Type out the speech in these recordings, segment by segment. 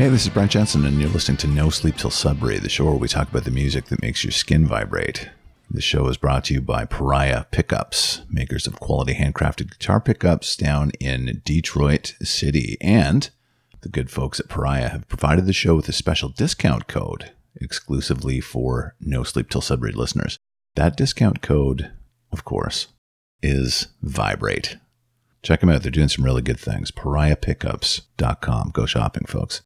Hey, this is Brent Jensen, and you're listening to No Sleep Till Sudbury, the show where we talk about the music that makes your skin vibrate. The show is brought to you by Pariah Pickups, makers of quality handcrafted guitar pickups down in Detroit City. And the good folks at Pariah have provided the show with a special discount code exclusively for No Sleep Till Sudbury listeners. That discount code, of course, is Vibrate. Check them out. They're doing some really good things. PariahPickups.com. Go shopping, folks.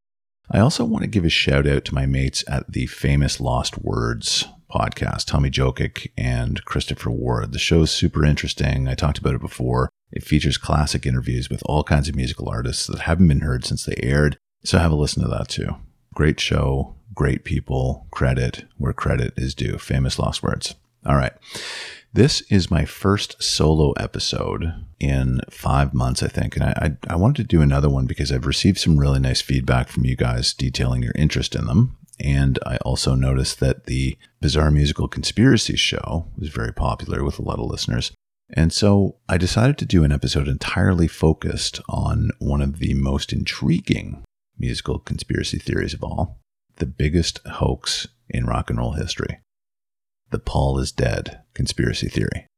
I also want to give a shout out to my mates at the famous Lost Words podcast, Tommy Jokic and Christopher Ward. The show is super interesting. I talked about it before. It features classic interviews with all kinds of musical artists that haven't been heard since they aired. So have a listen to that too. Great show, great people, credit where credit is due. Famous Lost Words. All right. This is my first solo episode in five months, I think. And I, I, I, wanted to do another one because I've received some really nice feedback from you guys detailing your interest in them. And I also noticed that the Bizarre Musical Conspiracy show was very popular with a lot of listeners. And so I decided to do an episode entirely focused on one of the most intriguing musical conspiracy theories of all the biggest hoax in rock and roll history the Paul is dead conspiracy theory.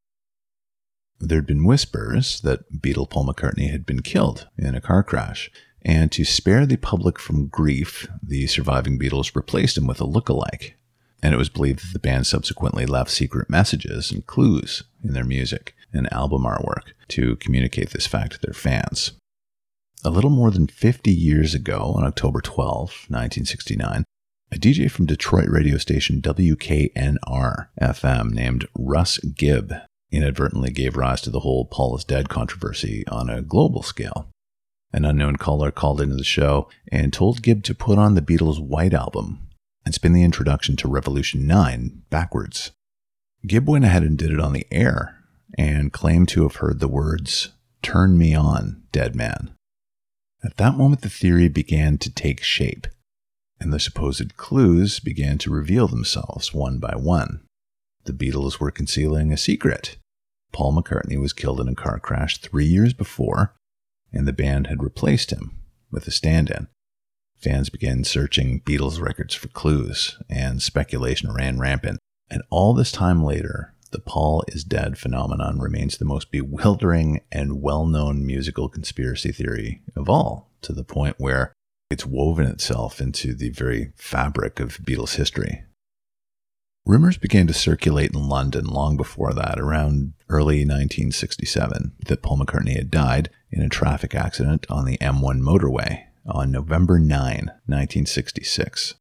There had been whispers that Beatle Paul McCartney had been killed in a car crash, and to spare the public from grief, the surviving Beatles replaced him with a look-alike. And it was believed that the band subsequently left secret messages and clues in their music and album artwork to communicate this fact to their fans. A little more than 50 years ago, on October 12, 1969, a DJ from Detroit radio station WKNR FM named Russ Gibb inadvertently gave rise to the whole Paul is dead controversy on a global scale. An unknown caller called into the show and told Gibb to put on the Beatles' White Album and spin the introduction to Revolution 9 backwards. Gibb went ahead and did it on the air and claimed to have heard the words, Turn me on, dead man. At that moment, the theory began to take shape and the supposed clues began to reveal themselves one by one. The Beatles were concealing a secret. Paul McCartney was killed in a car crash three years before, and the band had replaced him with a stand in. Fans began searching Beatles records for clues, and speculation ran rampant. And all this time later, the Paul is dead phenomenon remains the most bewildering and well known musical conspiracy theory of all, to the point where it's woven itself into the very fabric of Beatles history. Rumors began to circulate in London long before that, around early 1967, that Paul McCartney had died in a traffic accident on the M1 motorway on November 9, 1966.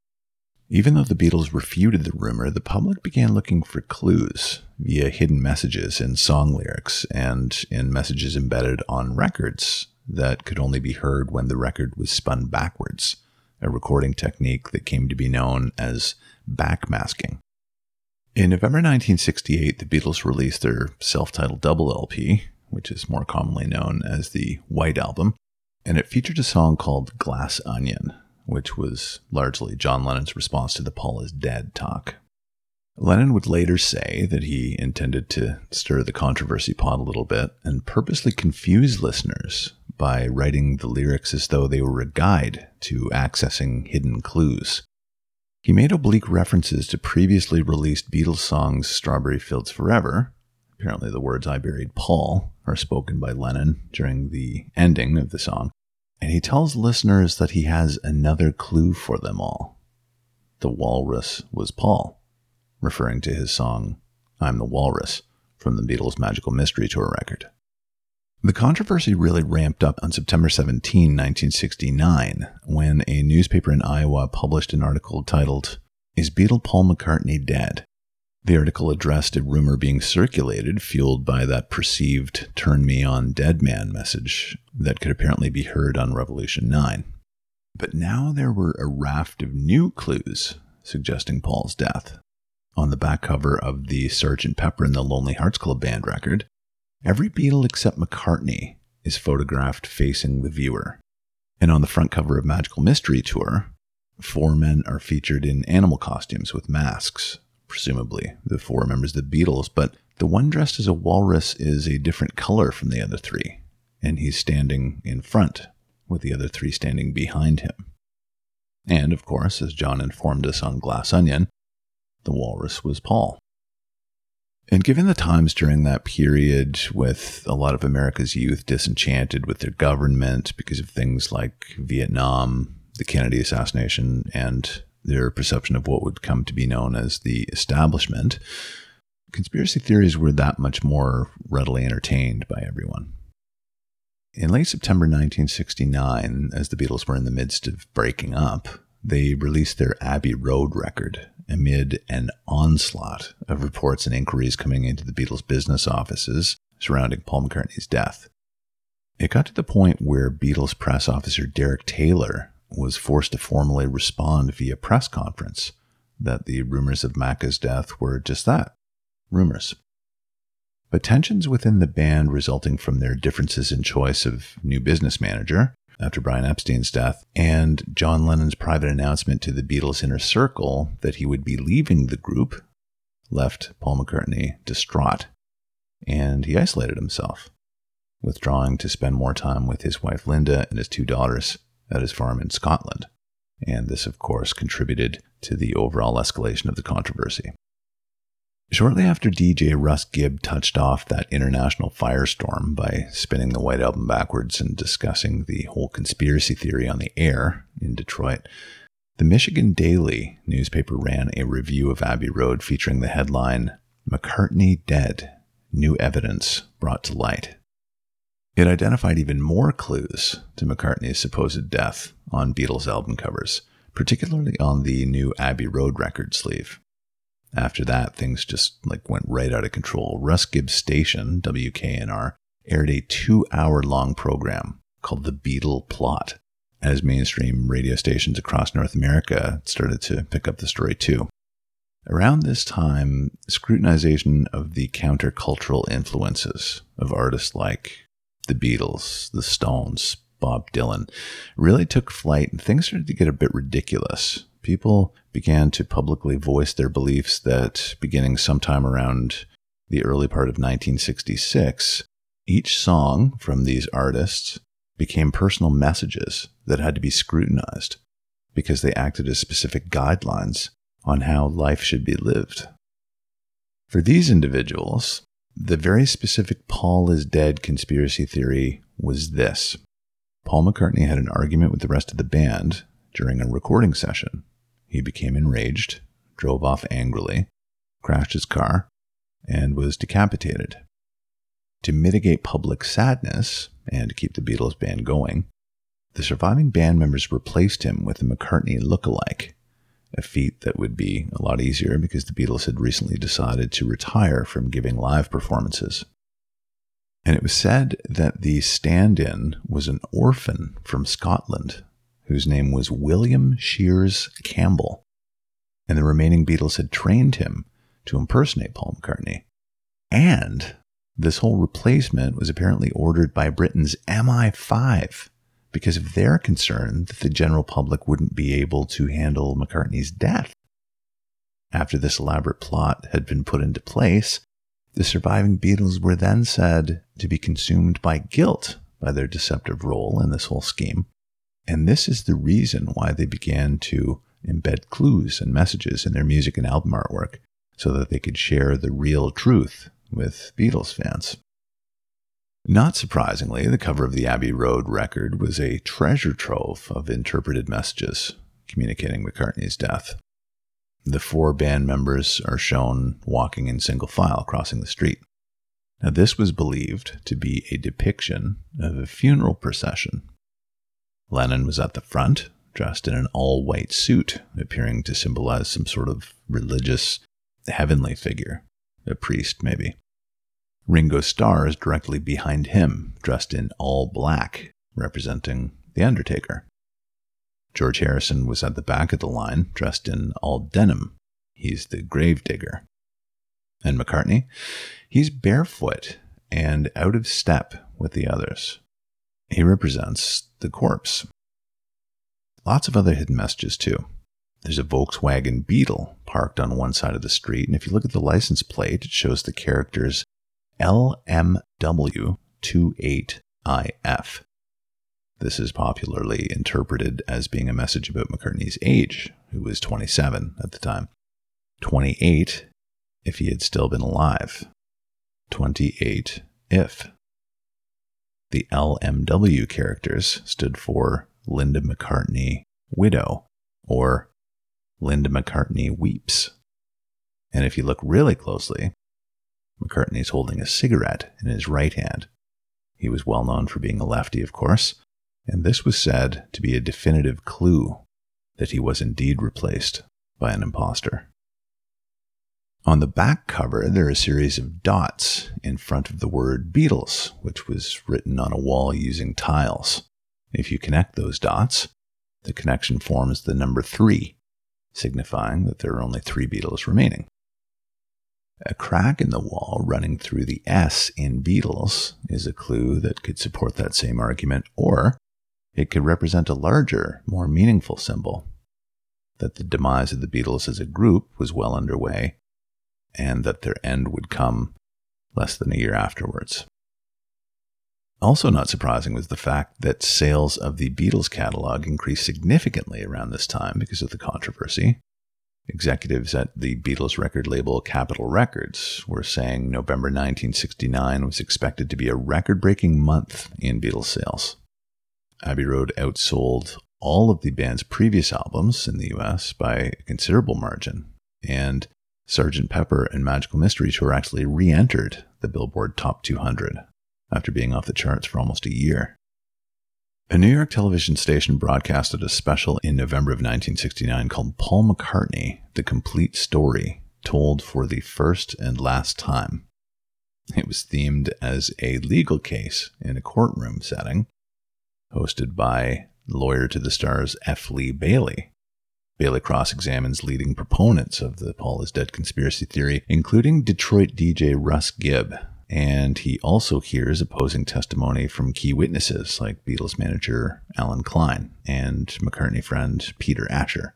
Even though the Beatles refuted the rumor, the public began looking for clues via hidden messages in song lyrics and in messages embedded on records that could only be heard when the record was spun backwards, a recording technique that came to be known as backmasking. In November 1968, the Beatles released their self titled double LP, which is more commonly known as the White Album, and it featured a song called Glass Onion, which was largely John Lennon's response to the Paul is dead talk. Lennon would later say that he intended to stir the controversy pot a little bit and purposely confuse listeners by writing the lyrics as though they were a guide to accessing hidden clues. He made oblique references to previously released Beatles songs Strawberry Fields Forever. Apparently, the words I Buried Paul are spoken by Lennon during the ending of the song. And he tells listeners that he has another clue for them all. The walrus was Paul, referring to his song I'm the Walrus from the Beatles' Magical Mystery Tour record. The controversy really ramped up on September 17, 1969, when a newspaper in Iowa published an article titled, Is Beatle Paul McCartney Dead? The article addressed a rumor being circulated, fueled by that perceived turn me on dead man message that could apparently be heard on Revolution 9. But now there were a raft of new clues suggesting Paul's death. On the back cover of the Sgt. Pepper and the Lonely Hearts Club Band record, Every Beatle except McCartney is photographed facing the viewer. And on the front cover of Magical Mystery Tour, four men are featured in animal costumes with masks, presumably the four members of the Beatles, but the one dressed as a walrus is a different color from the other three, and he's standing in front with the other three standing behind him. And of course, as John informed us on Glass Onion, the walrus was Paul. And given the times during that period with a lot of America's youth disenchanted with their government because of things like Vietnam, the Kennedy assassination, and their perception of what would come to be known as the establishment, conspiracy theories were that much more readily entertained by everyone. In late September 1969, as the Beatles were in the midst of breaking up, they released their Abbey Road record amid an onslaught of reports and inquiries coming into the Beatles' business offices surrounding Paul McCartney's death. It got to the point where Beatles press officer Derek Taylor was forced to formally respond via press conference that the rumors of Macca's death were just that rumors. But tensions within the band resulting from their differences in choice of new business manager after Brian Epstein's death, and John Lennon's private announcement to the Beatles' inner circle that he would be leaving the group left Paul McCartney distraught, and he isolated himself, withdrawing to spend more time with his wife Linda and his two daughters at his farm in Scotland. And this, of course, contributed to the overall escalation of the controversy. Shortly after DJ Russ Gibb touched off that international firestorm by spinning the White Album backwards and discussing the whole conspiracy theory on the air in Detroit, the Michigan Daily newspaper ran a review of Abbey Road featuring the headline McCartney Dead New Evidence Brought to Light. It identified even more clues to McCartney's supposed death on Beatles album covers, particularly on the new Abbey Road record sleeve. After that, things just like went right out of control. Russ Gibbs station, WKNR, aired a two hour long program called The Beatle Plot as mainstream radio stations across North America started to pick up the story too. Around this time, scrutinization of the countercultural influences of artists like the Beatles, the Stones, Bob Dylan really took flight and things started to get a bit ridiculous people began to publicly voice their beliefs that beginning sometime around the early part of 1966, each song from these artists became personal messages that had to be scrutinized because they acted as specific guidelines on how life should be lived. For these individuals, the very specific Paul is dead conspiracy theory was this Paul McCartney had an argument with the rest of the band during a recording session he became enraged, drove off angrily, crashed his car, and was decapitated. To mitigate public sadness and to keep the Beatles band going, the surviving band members replaced him with a McCartney look-alike, a feat that would be a lot easier because the Beatles had recently decided to retire from giving live performances. And it was said that the stand in was an orphan from Scotland whose name was William Shears Campbell, and the remaining Beatles had trained him to impersonate Paul McCartney. And this whole replacement was apparently ordered by Britain's MI5 because of their concern that the general public wouldn't be able to handle McCartney's death. After this elaborate plot had been put into place, the surviving Beatles were then said to be consumed by guilt by their deceptive role in this whole scheme and this is the reason why they began to embed clues and messages in their music and album artwork so that they could share the real truth with Beatles fans. Not surprisingly, the cover of the Abbey Road record was a treasure trove of interpreted messages communicating McCartney's death. The four band members are shown walking in single file crossing the street. Now, this was believed to be a depiction of a funeral procession Lennon was at the front, dressed in an all white suit, appearing to symbolize some sort of religious, heavenly figure, a priest maybe. Ringo Starr is directly behind him, dressed in all black, representing the Undertaker. George Harrison was at the back of the line, dressed in all denim. He's the gravedigger. And McCartney? He's barefoot and out of step with the others. He represents the corpse. Lots of other hidden messages, too. There's a Volkswagen Beetle parked on one side of the street, and if you look at the license plate, it shows the characters LMW28IF. This is popularly interpreted as being a message about McCartney's age, who was 27 at the time. 28 if he had still been alive. 28 if. The LMW characters stood for Linda McCartney Widow or Linda McCartney Weeps. And if you look really closely, McCartney is holding a cigarette in his right hand. He was well known for being a lefty, of course, and this was said to be a definitive clue that he was indeed replaced by an impostor. On the back cover, there are a series of dots in front of the word Beatles, which was written on a wall using tiles. If you connect those dots, the connection forms the number three, signifying that there are only three Beatles remaining. A crack in the wall running through the S in Beatles is a clue that could support that same argument, or it could represent a larger, more meaningful symbol that the demise of the Beatles as a group was well underway and that their end would come less than a year afterwards. Also, not surprising was the fact that sales of the Beatles catalog increased significantly around this time because of the controversy. Executives at the Beatles record label Capitol Records were saying November 1969 was expected to be a record breaking month in Beatles sales. Abbey Road outsold all of the band's previous albums in the US by a considerable margin, and Sgt. Pepper and Magical Mystery Tour actually re entered the Billboard Top 200 after being off the charts for almost a year. A New York television station broadcasted a special in November of 1969 called Paul McCartney The Complete Story, told for the first and last time. It was themed as a legal case in a courtroom setting, hosted by lawyer to the stars F. Lee Bailey, Bailey cross examines leading proponents of the Paul is Dead conspiracy theory, including Detroit DJ Russ Gibb. And he also hears opposing testimony from key witnesses like Beatles manager Allen Klein and McCartney friend Peter Asher.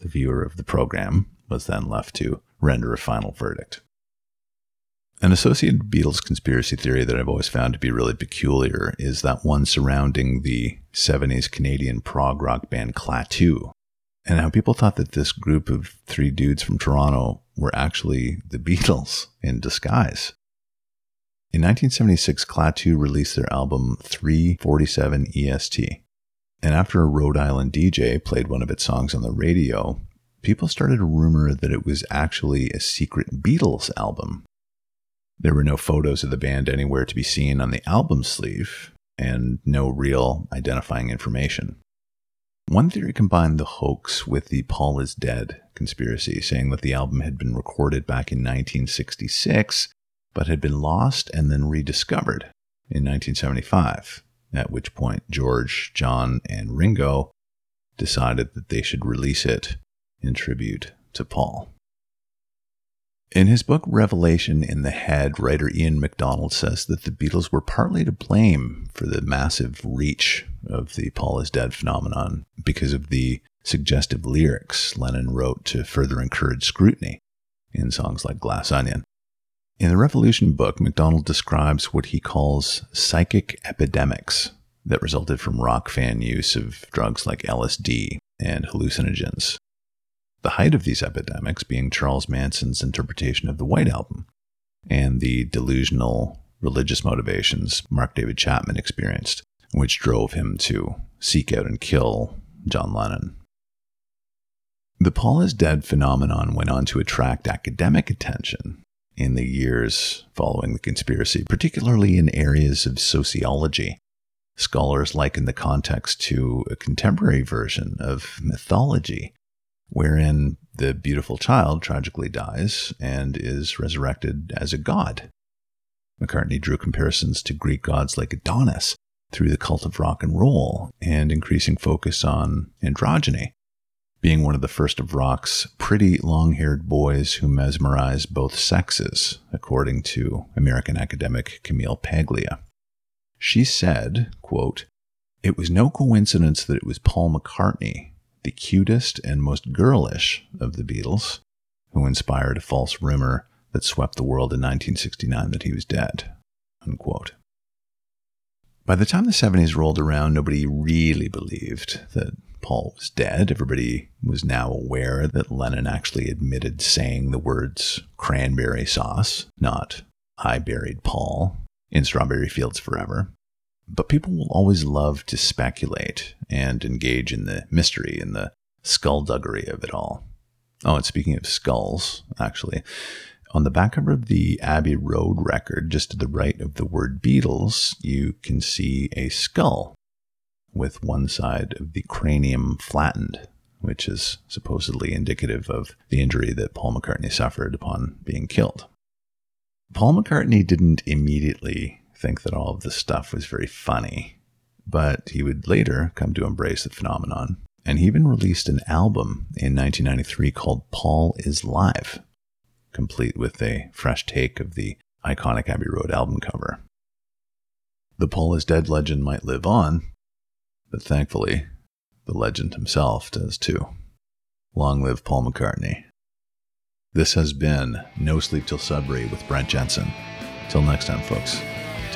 The viewer of the program was then left to render a final verdict. An associated Beatles conspiracy theory that I've always found to be really peculiar is that one surrounding the 70s Canadian prog rock band Klaatu, and how people thought that this group of three dudes from Toronto were actually the Beatles in disguise. In 1976, Klaatu released their album 347 EST. And after a Rhode Island DJ played one of its songs on the radio, people started a rumor that it was actually a secret Beatles album. There were no photos of the band anywhere to be seen on the album sleeve, and no real identifying information. One theory combined the hoax with the Paul is Dead conspiracy, saying that the album had been recorded back in 1966, but had been lost and then rediscovered in 1975, at which point George, John, and Ringo decided that they should release it in tribute to Paul. In his book Revolution in the Head, writer Ian MacDonald says that the Beatles were partly to blame for the massive reach of the Paul is Dead phenomenon because of the suggestive lyrics Lennon wrote to further encourage scrutiny in songs like Glass Onion. In the Revolution book, MacDonald describes what he calls psychic epidemics that resulted from rock fan use of drugs like LSD and hallucinogens the height of these epidemics being Charles Manson's interpretation of the White Album and the delusional religious motivations Mark David Chapman experienced, which drove him to seek out and kill John Lennon. The Paul is Dead phenomenon went on to attract academic attention in the years following the conspiracy, particularly in areas of sociology. Scholars liken the context to a contemporary version of mythology wherein the beautiful child tragically dies and is resurrected as a god. McCartney drew comparisons to Greek gods like Adonis through the cult of rock and roll and increasing focus on androgyny, being one of the first of rock's pretty long haired boys who mesmerized both sexes, according to American academic Camille Paglia. She said, quote, It was no coincidence that it was Paul McCartney the cutest and most girlish of the Beatles, who inspired a false rumor that swept the world in 1969 that he was dead. Unquote. By the time the 70s rolled around, nobody really believed that Paul was dead. Everybody was now aware that Lennon actually admitted saying the words cranberry sauce, not I buried Paul in Strawberry Fields Forever. But people will always love to speculate and engage in the mystery and the skullduggery of it all. Oh, and speaking of skulls, actually, on the back cover of the Abbey Road record, just to the right of the word Beatles, you can see a skull with one side of the cranium flattened, which is supposedly indicative of the injury that Paul McCartney suffered upon being killed. Paul McCartney didn't immediately think that all of this stuff was very funny, but he would later come to embrace the phenomenon. And he even released an album in 1993 called Paul is Live, complete with a fresh take of the iconic Abbey Road album cover. The Paul is Dead legend might live on, but thankfully, the legend himself does too. Long live Paul McCartney. This has been No Sleep Till Sudbury with Brent Jensen. Till next time, folks,